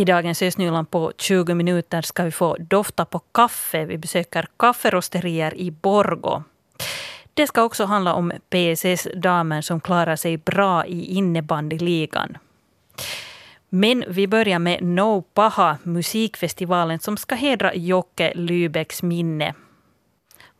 I dagens Östnyland på 20 minuter ska vi få dofta på kaffe. Vi besöker kafferosterier i Borgo. Det ska också handla om PSS-damen som klarar sig bra i innebandyligan. Men vi börjar med No Paha, musikfestivalen som ska hedra Jocke Lübecks minne.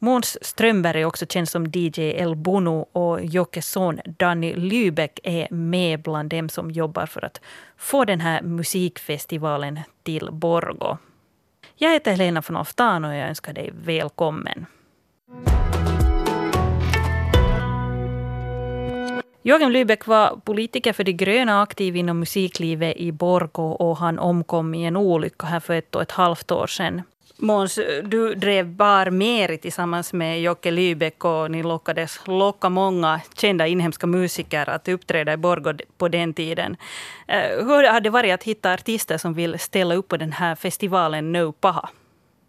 Måns Strömberg är också känd som DJ El Bono och Jockes son Danny Lybeck är med bland dem som jobbar för att få den här musikfestivalen till Borgo. Jag heter Helena von Oftan och jag önskar dig välkommen. Joakim Lybeck var politiker för De gröna, aktiv inom musiklivet i Borgå och han omkom i en olycka här för ett och ett halvt år sedan. Måns, du drev Bar Meri tillsammans med Jocke Lybeck och ni lockades locka många kända inhemska musiker att uppträda i Borgå på den tiden. Eh, hur har det varit att hitta artister som vill ställa upp på den här festivalen No Paha?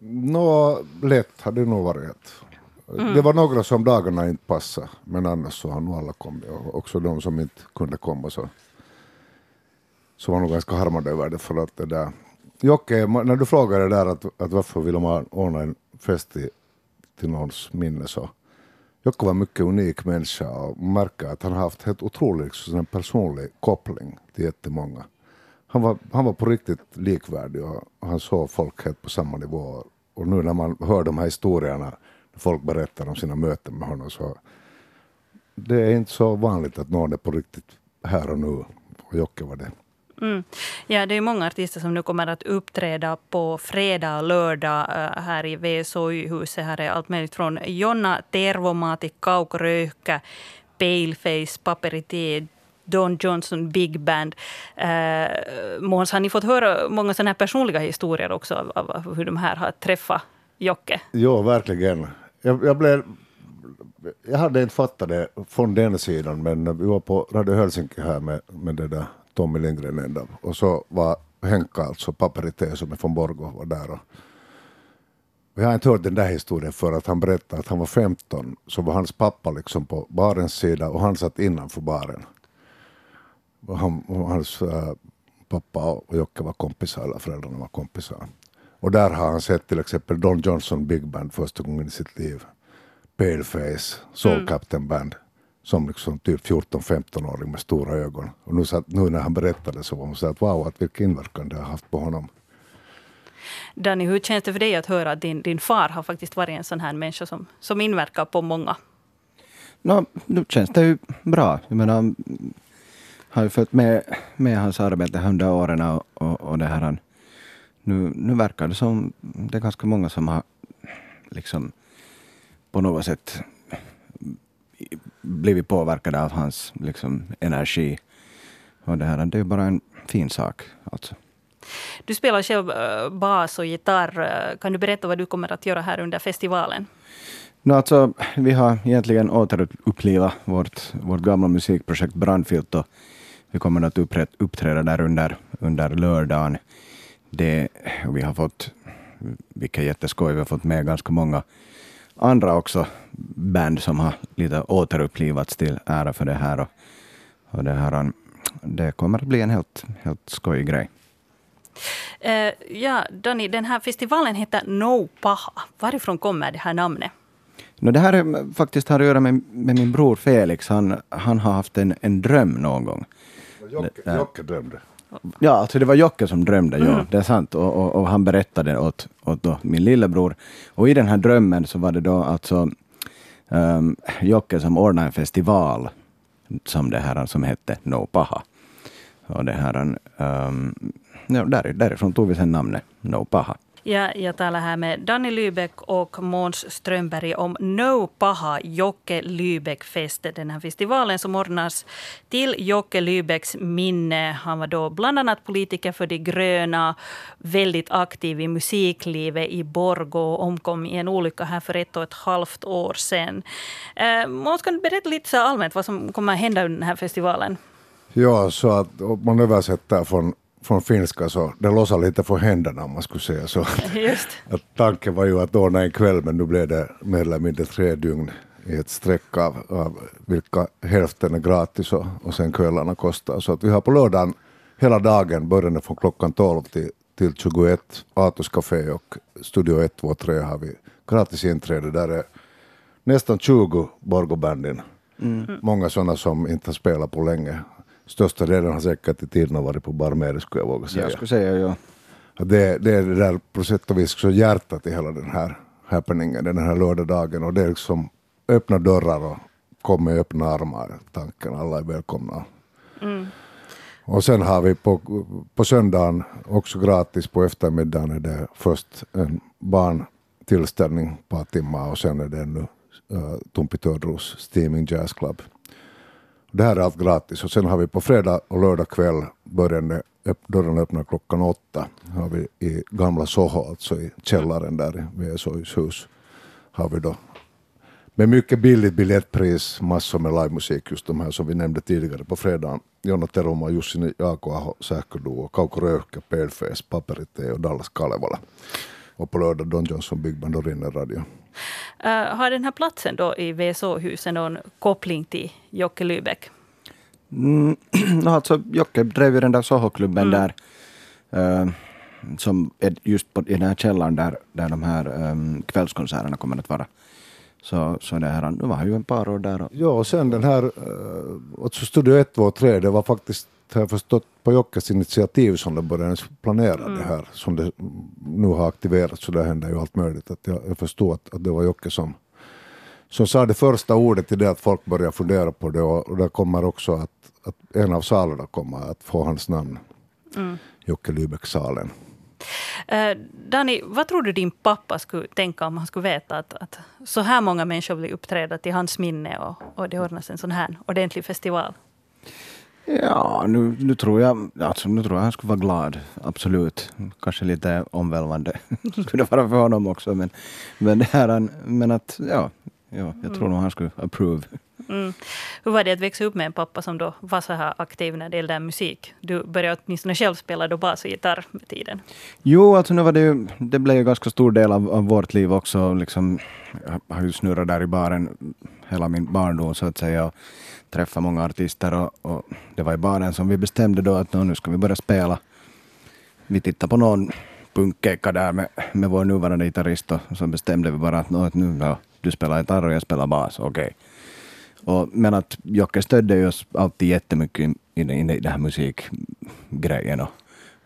Nå, lätt har det nog varit. Mm. Det var några som dagarna inte passade, men annars så har nog alla kommit. Och också de som inte kunde komma så, så var nog ganska harmade över det. För att det där. Jocke, när du frågade där att, att varför vill man ordna en fest till, till någons minne så Jocke var en mycket unik människa och märker att han har haft helt otrolig liksom, en personlig koppling till jättemånga. Han var, han var på riktigt likvärdig och han såg folk helt på samma nivå. Och nu när man hör de här historierna folk berättar om sina möten med honom så det är inte så vanligt att någon är på riktigt här och nu. Och Jocke var det. Mm. Ja, det är många artister som nu kommer att uppträda på fredag och lördag äh, här i VSOY-huset. Här är allt möjligt från Jonna Tervomaa till Kauko Röyhkä, Paleface, Paperité, Don Johnson Big Band. Eh, Måns, har ni fått höra många sådana personliga historier också av, av hur de här har träffat Jocke? Jo, verkligen jag, jag, blev, jag hade inte fattat det från den sidan, men vi var på Radio Helsinki här med, med det där Tommy Lindgren ända. Och så var Henka, alltså Paperite som är från Borgå, var där. Och, jag har inte hört den där historien för att han berättade att han var 15 så var hans pappa liksom på barens sida och han satt innanför baren. Och han, och hans äh, pappa och Jocke var kompisar, eller föräldrarna var kompisar. Och där har han sett till exempel Don Johnson Big Band första gången i sitt liv. Paleface, Soul mm. Captain Band. Som liksom typ 14-15-åring med stora ögon. Och nu, satt, nu när han berättade så var hon så att wow, att vilken inverkan det har haft på honom. Danny, hur känns det för dig att höra att din, din far har faktiskt varit en sån här människa som, som inverkar på många? No, nu känns det ju bra. Jag menar, har ju följt med, med hans arbete under åren och, och, och det här nu, nu verkar det som det är ganska många som har liksom på något sätt blivit påverkade av hans liksom, energi. Och det, här, det är bara en fin sak. Alltså. Du spelar själv äh, bas och gitarr. Kan du berätta vad du kommer att göra här under festivalen? No, alltså, vi har egentligen återupplivat vårt, vårt gamla musikprojekt Brandfilt och vi kommer att uppträda där under, under lördagen det, vi har fått, vilket är jätteskoj, vi har fått med ganska många andra också band som har lite återupplivats till ära för det här. Och, och det, här det kommer att bli en helt, helt skojig grej. Uh, ja, Danny, den här festivalen heter No Paha. Varifrån kommer det här namnet? No, det här är, faktiskt har att göra med, med min bror Felix. Han, han har haft en, en dröm någon gång. Jocke, Jocke drömde. Ja, alltså det var Jocke som drömde, mm. ja, det är sant. Och, och, och, han berättade åt, åt min lillebror. Och i den här drömmen så var det då alltså um, Jocke som ordnade en festival som det här som hette No Paha. Och det här, um, ja, där, därifrån tog vi sen namnet No Paha. Ja, jag talar här med Danny Lybeck och Måns Strömberg om No Paha Jocke Lybeck-fest. Den här festivalen som ordnas till Jocke Lybecks minne. Han var då bland annat politiker för De gröna, väldigt aktiv i musiklivet i Borgå och omkom i en olycka här för ett och ett halvt år sedan. Eh, Måns, kan du berätta lite så allmänt vad som kommer att hända under den här festivalen? Ja, så att om man översätter från från finska så det lossar lite för händerna om man skulle säga så. Just. Att tanken var ju att ordna en kväll men nu blev det mer eller mindre tre dygn i ett streck av, av vilka hälften är gratis och, och sen kvällarna kostar. Så att vi har på lördagen hela dagen, börjande från klockan 12 till, till 21. Atos Café och Studio 123 har vi gratis inträde. Där är nästan 20 Borgobandin. Mm. Många sådana som inte har spelat på länge. Största delen har säkert i tiden varit på Barmeri skulle jag våga säga. Jag skulle säga ja. Det, det är det där på sätt och vis så hjärtat i hela den här happeningen, den här lördagdagen. Och det är liksom öppna dörrar och kom med öppna armar, tanken. Alla är välkomna. Mm. Och sen har vi på, på söndagen också gratis på eftermiddagen är det först en barntillställning på ett timmar och sen är det nu uh, Tumpi Tödros Steaming Jazz Club. Det här är allt gratis och sen har vi på fredag och lördag kväll börjande dörren öppnar klockan åtta. Har vi i gamla Soho, alltså i källaren där vid SOIs hus, har vi då med mycket billigt biljettpris, massor med livemusik, just de här som vi nämnde tidigare på fredagen. Jonna Teroma, Jussi Jaakoaho, Sähköduo, Kauko Röyhkä, Paleface, Paperite och Dallas Kalevala. Och på lördag Don Johnson Big Band och Rinner Radio. Uh, har den här platsen då i VSO-huset någon koppling till Jocke Lybeck? Mm, alltså, Jocke drev ju den där Soho-klubben mm. där. Uh, som är just på, i den här källaren där, där de här um, kvällskonserterna kommer att vara. Så, så det här, nu var ju en par år där. Och... Ja, och sen den här, alltså Studio 1, 2 och 3, det var faktiskt, har jag förstått, på Jockes initiativ som de började planera mm. det här, som det nu har aktiverats, så det händer ju allt möjligt. Att jag, jag förstår att, att det var Jocke som, som sa det första ordet till det att folk börjar fundera på det och, och där kommer också att, att en av salarna kommer att få hans namn, mm. Jocke Lybeck-salen. Eh, Dani, vad tror du din pappa skulle tänka om han skulle veta att, att så här många människor vill uppträda till hans minne och, och det ordnas en sån här ordentlig festival? Ja, nu, nu, tror jag, alltså, nu tror jag han skulle vara glad. Absolut. Kanske lite omvälvande skulle det vara för honom också. Men, men, det här, men att, ja, ja jag tror mm. nog han skulle approve. Mm. Hur var det att växa upp med en pappa som då var så här aktiv när det gällde musik? Du började åtminstone själv spela då bas och gitarr med tiden. Jo, alltså nu var det ju, det blev ju ganska stor del av, av vårt liv också. Liksom, jag har ju snurrat där i baren hela min barndom så att säga. Och träffat många artister och, och, det var i baren som vi bestämde då att nu ska vi börja spela. Vi tittade på någon punkeka där med, med vår nuvarande gitarrist och så bestämde vi bara att nu, ja, du spelar gitarr och jag spelar bas, okej. Okay. Och, men att Jocke stödde oss alltid jättemycket i, i, i den här musikgrejen och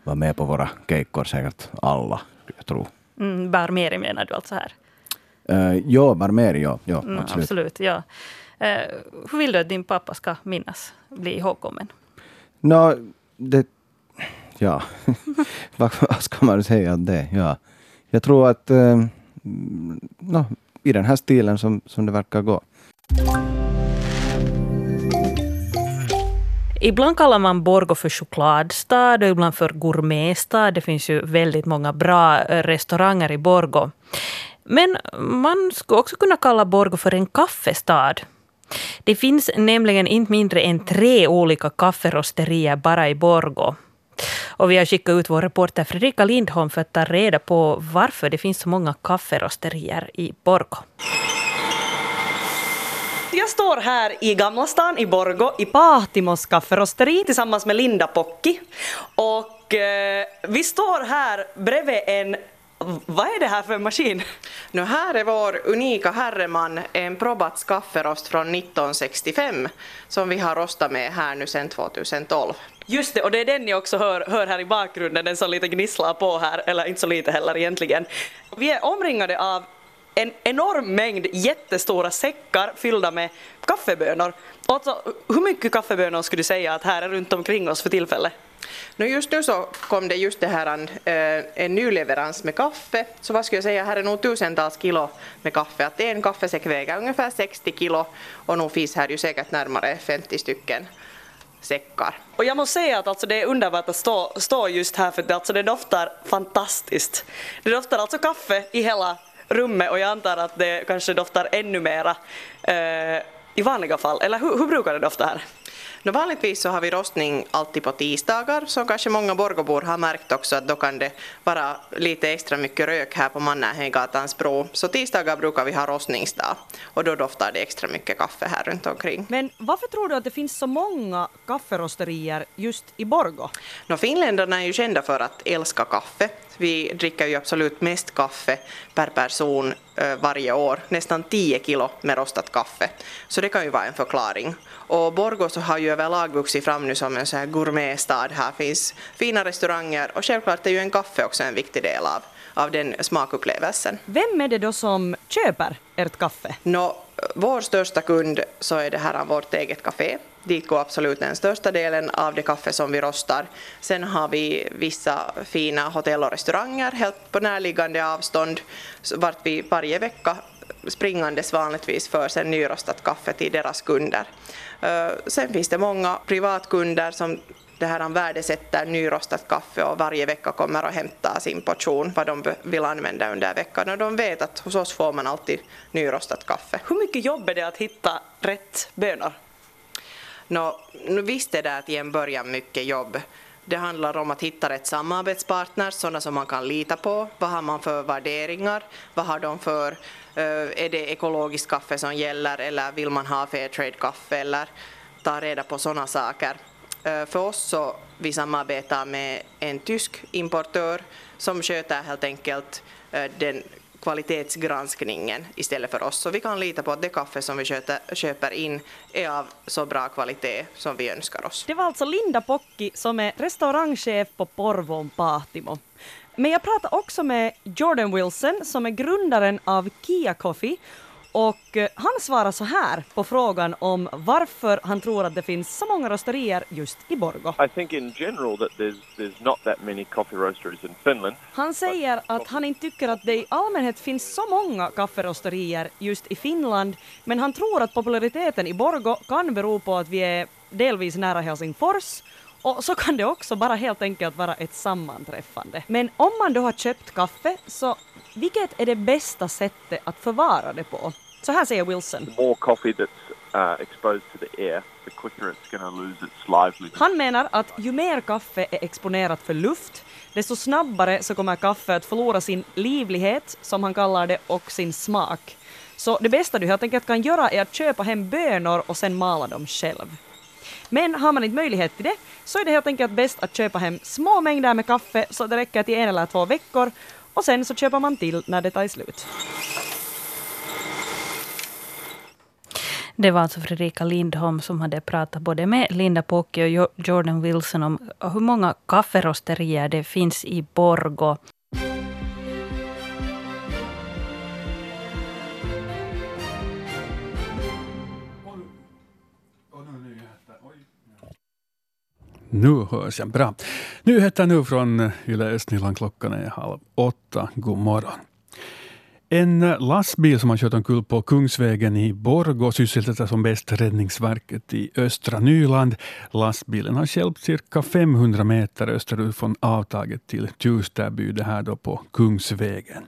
var med på våra keikkor säkert alla, jag tror. Mm, Barmeri menar du alltså här? Uh, ja, Barmeri, ja. ja mm, absolut. absolut. ja. Uh, hur vill du att din pappa ska minnas, bli ihågkommen? No, det... Ja, vad ska man säga om det? Ja. Jag tror att uh, no, i den här stilen som, som det verkar gå. Ibland kallar man Borgo för chokladstad och ibland för gourmetstad. Det finns ju väldigt många bra eh, restauranger i Borgo. Men man skulle också kunna kalla Borgo för en kaffestad. Det finns nämligen inte mindre än tre olika kafferosterier bara i Borgo. Och vi har skickat ut vår reporter Fredrika Lindholm för att ta reda på varför det finns så många kafferosterier i Borgo jag står här i Gamla stan i Borgo i Pahtimos kafferosteri tillsammans med Linda Pocki. Och eh, vi står här bredvid en vad är det här för maskin? Nu här är vår unika herreman, en Probats kafferost från 1965 som vi har rostat med här nu sedan 2012. Just det, och det är den ni också hör, hör här i bakgrunden, den som lite gnisslar på här, eller inte så lite heller egentligen. Vi är omringade av en enorm mängd jättestora säckar fyllda med kaffebönor. Alltså, hur mycket kaffebönor skulle du säga att här är runt omkring oss för tillfället? Nu just nu så kom det just det här en, eh, en ny leverans med kaffe, så vad skulle jag säga, här är nog tusentals kilo med kaffe. Att en kaffesäck väger ungefär 60 kilo och nu finns här ju säkert närmare 50 stycken säckar. Och jag måste säga att alltså det är underbart att stå, stå just här för det, alltså det doftar fantastiskt. Det doftar alltså kaffe i hela rummet och jag antar att det kanske doftar ännu mera eh, i vanliga fall. Eller hur, hur brukar det dofta här? No, vanligtvis så har vi rostning alltid på tisdagar, som kanske många Borgåbor har märkt också att då kan det vara lite extra mycket rök här på Mannerheimgatans bro. Så tisdagar brukar vi ha rostningsdag och då doftar det extra mycket kaffe här runt omkring. Men varför tror du att det finns så många kafferosterier just i Borgå? No, finländarna är ju kända för att älska kaffe. Vi dricker ju absolut mest kaffe per person eh, varje år, nästan 10 kilo med rostat kaffe. Så det kan ju vara en förklaring. Och Borgå så har ju överlag vuxit fram nu som en så här gourmetstad. Här finns fina restauranger och självklart är ju en kaffe också en viktig del av, av den smakupplevelsen. Vem är det då som köper ert kaffe? Nå, vår största kund så är det här vårt eget café. Dit går absolut den största delen av det kaffe som vi rostar. Sen har vi vissa fina hotell och restauranger helt på närliggande avstånd vart vi varje vecka springandes vanligtvis för sen nyrostat kaffe till deras kunder. Eh, sen finns det många privatkunder som det här värdesätter nyrostat kaffe och varje vecka kommer och hämtar sin portion vad de vill använda under veckan och de vet att hos oss får man alltid nyrostat kaffe. Hur mycket jobb är det att hitta rätt bönor? Nå, visst är det till en början mycket jobb. Det handlar om att hitta rätt samarbetspartner, sådana som man kan lita på. Vad har man för värderingar? Vad har de för, eh, är det ekologiskt kaffe som gäller eller vill man ha Fairtrade-kaffe eller ta reda på sådana saker. Eh, för oss så vi samarbetar med en tysk importör som sköter helt enkelt eh, den kvalitetsgranskningen istället för oss. Så vi kan lita på att det kaffe som vi köper in är av så bra kvalitet som vi önskar oss. Det var alltså Linda Pocki som är restaurangchef på Porvon Pahtimo. Men jag pratade också med Jordan Wilson som är grundaren av Kia Coffee och eh, han svarar så här på frågan om varför han tror att det finns så många rosterier just i Borgå. I think in general that there's, there's not that many coffee roasteries in Finland. Han säger att han inte tycker att det i allmänhet finns så många kafferosterier just i Finland, men han tror att populariteten i Borgå kan bero på att vi är delvis nära Helsingfors och så kan det också bara helt enkelt vara ett sammanträffande. Men om man då har köpt kaffe, så vilket är det bästa sättet att förvara det på? Så här säger Wilson. Han menar att ju mer kaffe är exponerat för luft, desto snabbare så kommer kaffe att förlora sin livlighet, som han kallar det, och sin smak. Så det bästa du helt enkelt kan göra är att köpa hem bönor och sen mala dem själv. Men har man inte möjlighet till det så är det helt enkelt bäst att köpa hem små mängder med kaffe så det räcker till en eller två veckor och sen så köper man till när det tar slut. Det var alltså Fredrika Lindholm som hade pratat både med Linda Pocke och Jordan Wilson om hur många kafferosterier det finns i Borgå. Nu hörs jag bra. Nyheter nu från Yle Östnyland. Klockan är halv åtta. God morgon. En lastbil som har kört omkull på Kungsvägen i Borgå sysselsätter som bäst Räddningsverket i östra Nyland. Lastbilen har stjälpt cirka 500 meter österut från avtaget till Tjustaby, det här då på Kungsvägen.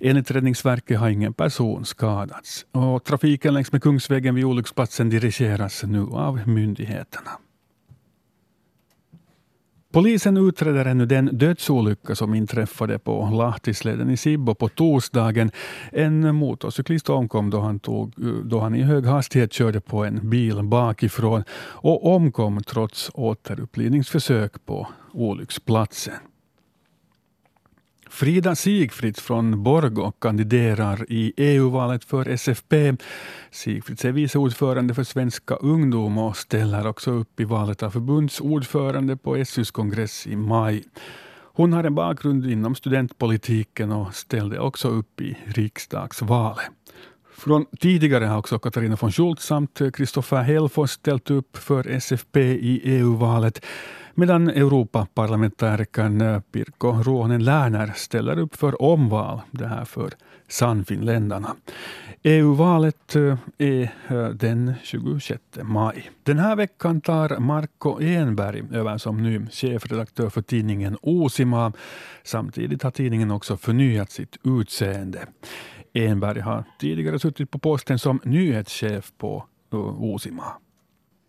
Enligt Räddningsverket har ingen person skadats. Och trafiken längs med Kungsvägen vid olycksplatsen dirigeras nu av myndigheterna. Polisen utreder ännu den dödsolycka som inträffade på Lahtisleden i Sibbo på torsdagen. En motorcyklist omkom då han, tog, då han i hög hastighet körde på en bil bakifrån och omkom trots återupplivningsförsök på olycksplatsen. Frida Sigfrids från Borgå kandiderar i EU-valet för SFP. Sigfrids är vice ordförande för Svenska ungdom och ställer också upp i valet av förbundsordförande på SUs kongress i maj. Hon har en bakgrund inom studentpolitiken och ställde också upp i riksdagsvalet. Från tidigare har också Katarina von Schultz samt Kristoffer Hellfors ställt upp för SFP i EU-valet medan Europaparlamentarikern Pirko Ruohonen Lerner ställer upp för omval, det här för Sannfinländarna. EU-valet eh, är eh, den 26 maj. Den här veckan tar Marco Enberg över som ny chefredaktör för tidningen Osima. Samtidigt har tidningen också förnyat sitt utseende. Enberg har tidigare suttit på posten som nyhetschef på eh, Osima.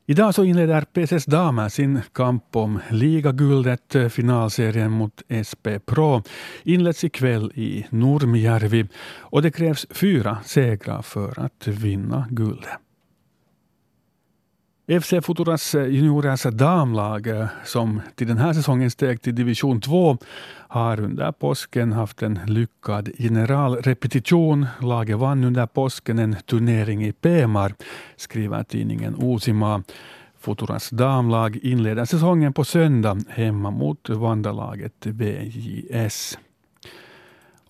Idag så inleder PCS damer sin kamp om ligaguldet. Eh, finalserien mot SP Pro inleds ikväll i Nurmijärvi och det krävs fyra segrar för att vinna guldet. FC Futuras eh, juniorers damlag, eh, som till den här säsongen steg till division 2, har under påsken haft en lyckad generalrepetition. Laget vann under påsken en turnering i Pemar, skriver tidningen Osima. Futuras damlag inleder säsongen på söndag hemma mot vandrarlaget VJS.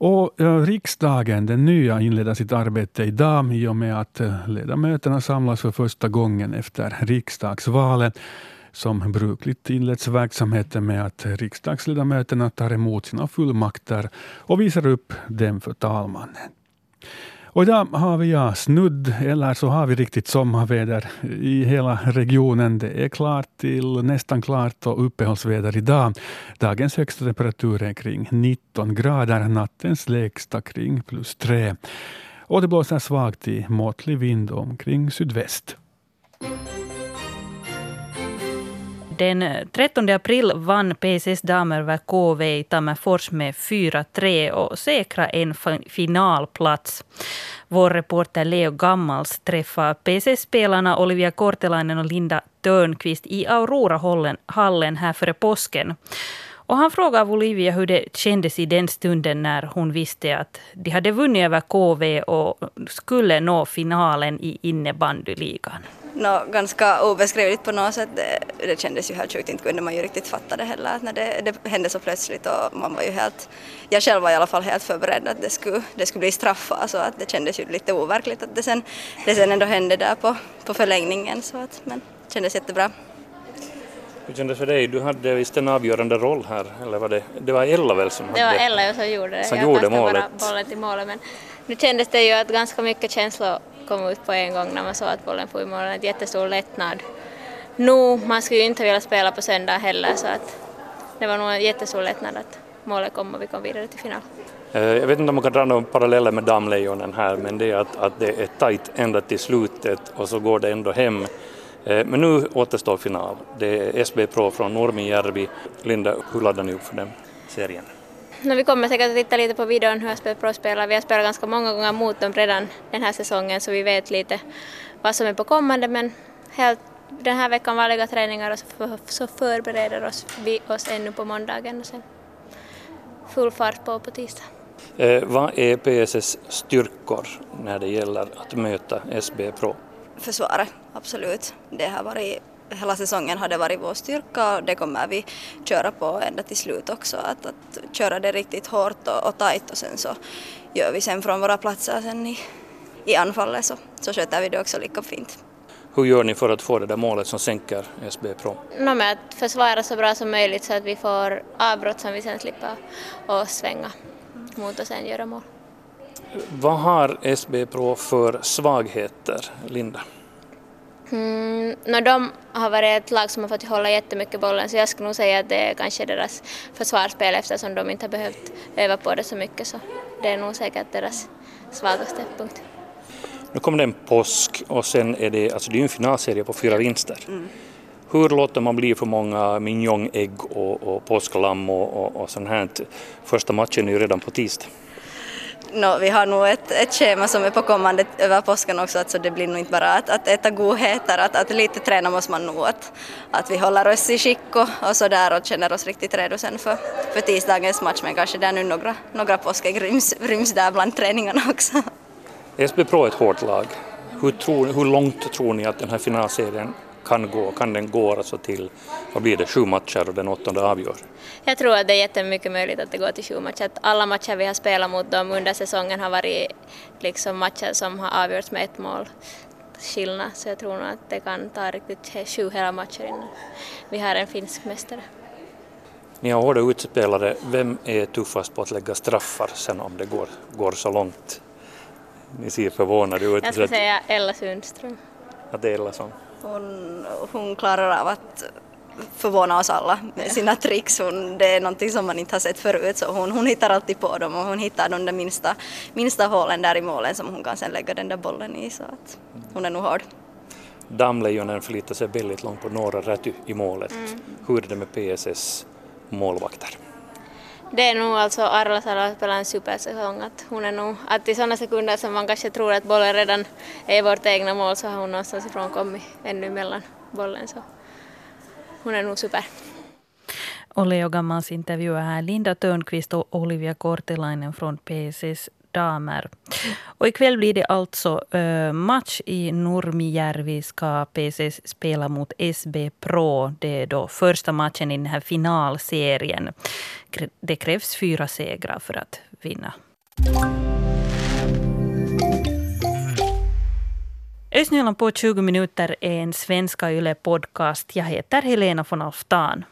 Och riksdagen, den nya, inleder sitt arbete idag i och med att eh, ledamöterna samlas för första gången efter riksdagsvalet. Som brukligt inleds verksamheten med att riksdagsledamöterna tar emot sina fullmakter och visar upp dem för talmannen. Och idag har vi ja, snudd, eller så har vi riktigt sommarväder i hela regionen. Det är klart till nästan klart och uppehållsväder idag. Dagens högsta temperatur är kring 19 grader, nattens lägsta kring plus 3. Och det blåser svagt i måttlig vind omkring sydväst. Den 13 april vann PSS damer över KV i Tammerfors med 4-3 och säkra en finalplats. Vår reporter Leo Gammals träffar PSS-spelarna Olivia Kortelainen och Linda Törnqvist i Aurora-hallen här före påsken. Och han frågar Olivia hur det kändes i den stunden när hon visste att de hade vunnit över KV och skulle nå finalen i innebandyligan no, ganska obeskrivligt på något sätt. Det, det kändes ju helt sjukt, inte kunde man ju riktigt fatta det heller när det, det hände så plötsligt och man var ju helt, jag själv var i alla fall helt förberedd att det skulle, det skulle bli straffar så att det kändes ju lite overkligt att det sen, det sen ändå hände där på, på förlängningen så att, men det kändes jättebra. Hur kändes det för dig? Du hade visst en avgörande roll här, eller var det, det var Ella väl som hade... Det var Ella som gjorde det. Som jag gjorde målet. bara bollen till målet men nu kändes det ju att ganska mycket känslor kom ut på en gång när man såg att bollen for i mål. En jättestor lättnad. Nu, man skulle ju inte vilja spela på söndag heller så att det var nog en jättestor lättnad att målet kom och vi kom vidare till final. Eh, jag vet inte om man kan dra några paralleller med damlejonen här men det är att, att det är tajt ända till slutet och så går det ändå hem. Eh, men nu återstår final. Det är SB Pro från Nurmijärvi. Linda, hur laddar ni upp för den serien? No, vi kommer säkert att titta lite på videon hur Pro spelar. Vi har spelat ganska många gånger mot dem redan den här säsongen så vi vet lite vad som är på kommande men helt den här veckan vanliga träningar och så, för, så förbereder oss vi oss ännu på måndagen och sen full fart på på tisdag. Eh, vad är PSS styrkor när det gäller att möta SB Pro? Försvaret, absolut. Det har varit hela säsongen har det varit vår styrka och det kommer vi köra på ända till slut också. Att, att köra det riktigt hårt och, och tajt och sen så gör vi sen från våra platser sen i, i anfallet så, så sköter vi det också lika fint. Hur gör ni för att få det där målet som sänker SB Pro? No, med att försvara så bra som möjligt så att vi får avbrott som vi sen slipper och svänga mot och sen göra mål. Vad har SB Pro för svagheter, Linda? Mm, no, de har varit ett lag som har fått hålla jättemycket bollen så jag skulle nog säga att det är kanske deras försvarsspel eftersom de inte har behövt öva på det så mycket så det är nog säkert deras svagaste punkt. Nu kommer det en påsk och sen är det, alltså det är en finalserie på fyra vinster. Mm. Hur låter man bli för många mignonägg och, och påsklamm och, och, och sånt här? Första matchen är ju redan på tisdag. No, vi har nog ett, ett schema som är på kommande över påsken också, alltså det blir nog inte bara att, att äta godheter, att, att lite träna måste man nog, att, att vi håller oss i skick och, och så där och känner oss riktigt redo sen för, för tisdagens match, men kanske där nu några, några påskägg ryms, ryms där bland träningarna också. SB Pro är ett hårt lag. Hur, tror, hur långt tror ni att den här finalserien kan gå? Kan den gå alltså till, vad blir det, sju matcher och den åttonde avgör? Jag tror att det är jättemycket möjligt att det går till sju matcher. Att alla matcher vi har spelat mot dem under säsongen har varit liksom matcher som har avgjorts med ett mål skillnad. Så jag tror nog att det kan ta riktigt sju hela matcher innan vi har en finsk mästare. Ni har hårda utspelare. Vem är tuffast på att lägga straffar sen om det går, går så långt? Ni ser förvånade ut. Jag skulle säga Ella Sundström. Att det är Ella som hon, hon klarar av att förvåna oss alla med sina tricks. Hon, det är någonting som man inte har sett förut så hon, hon hittar alltid på dem och hon hittar de där minsta, minsta hålen där i målen som hon kan sen lägga den där bollen i så att hon är nog hård. Damlejonen förlitar sig väldigt långt på Nora Räty i målet. Mm. Hur är det med PSS målvakter? Det är nog alltså Arla Salo spelar en supersäsong. Att hon är nog, att i sådana sekunder som man kanske tror att bollen redan är vårt egna mål så har hon någonstans ifrån kommit ännu mellan bollen. Så hon är nog super. Och Leo Gammals intervjuar här Linda Törnqvist och Olivia Kortelainen från PSS damer. Och ikväll blir det alltså eh, match i Nurmijärvi ska PC spela mot SB Pro. Det är då första matchen i den här finalserien. Det krävs fyra segrar för att vinna. Östnyland på 20 minuter är en Svenska Yle podcast. Jag heter Helena von Alftan.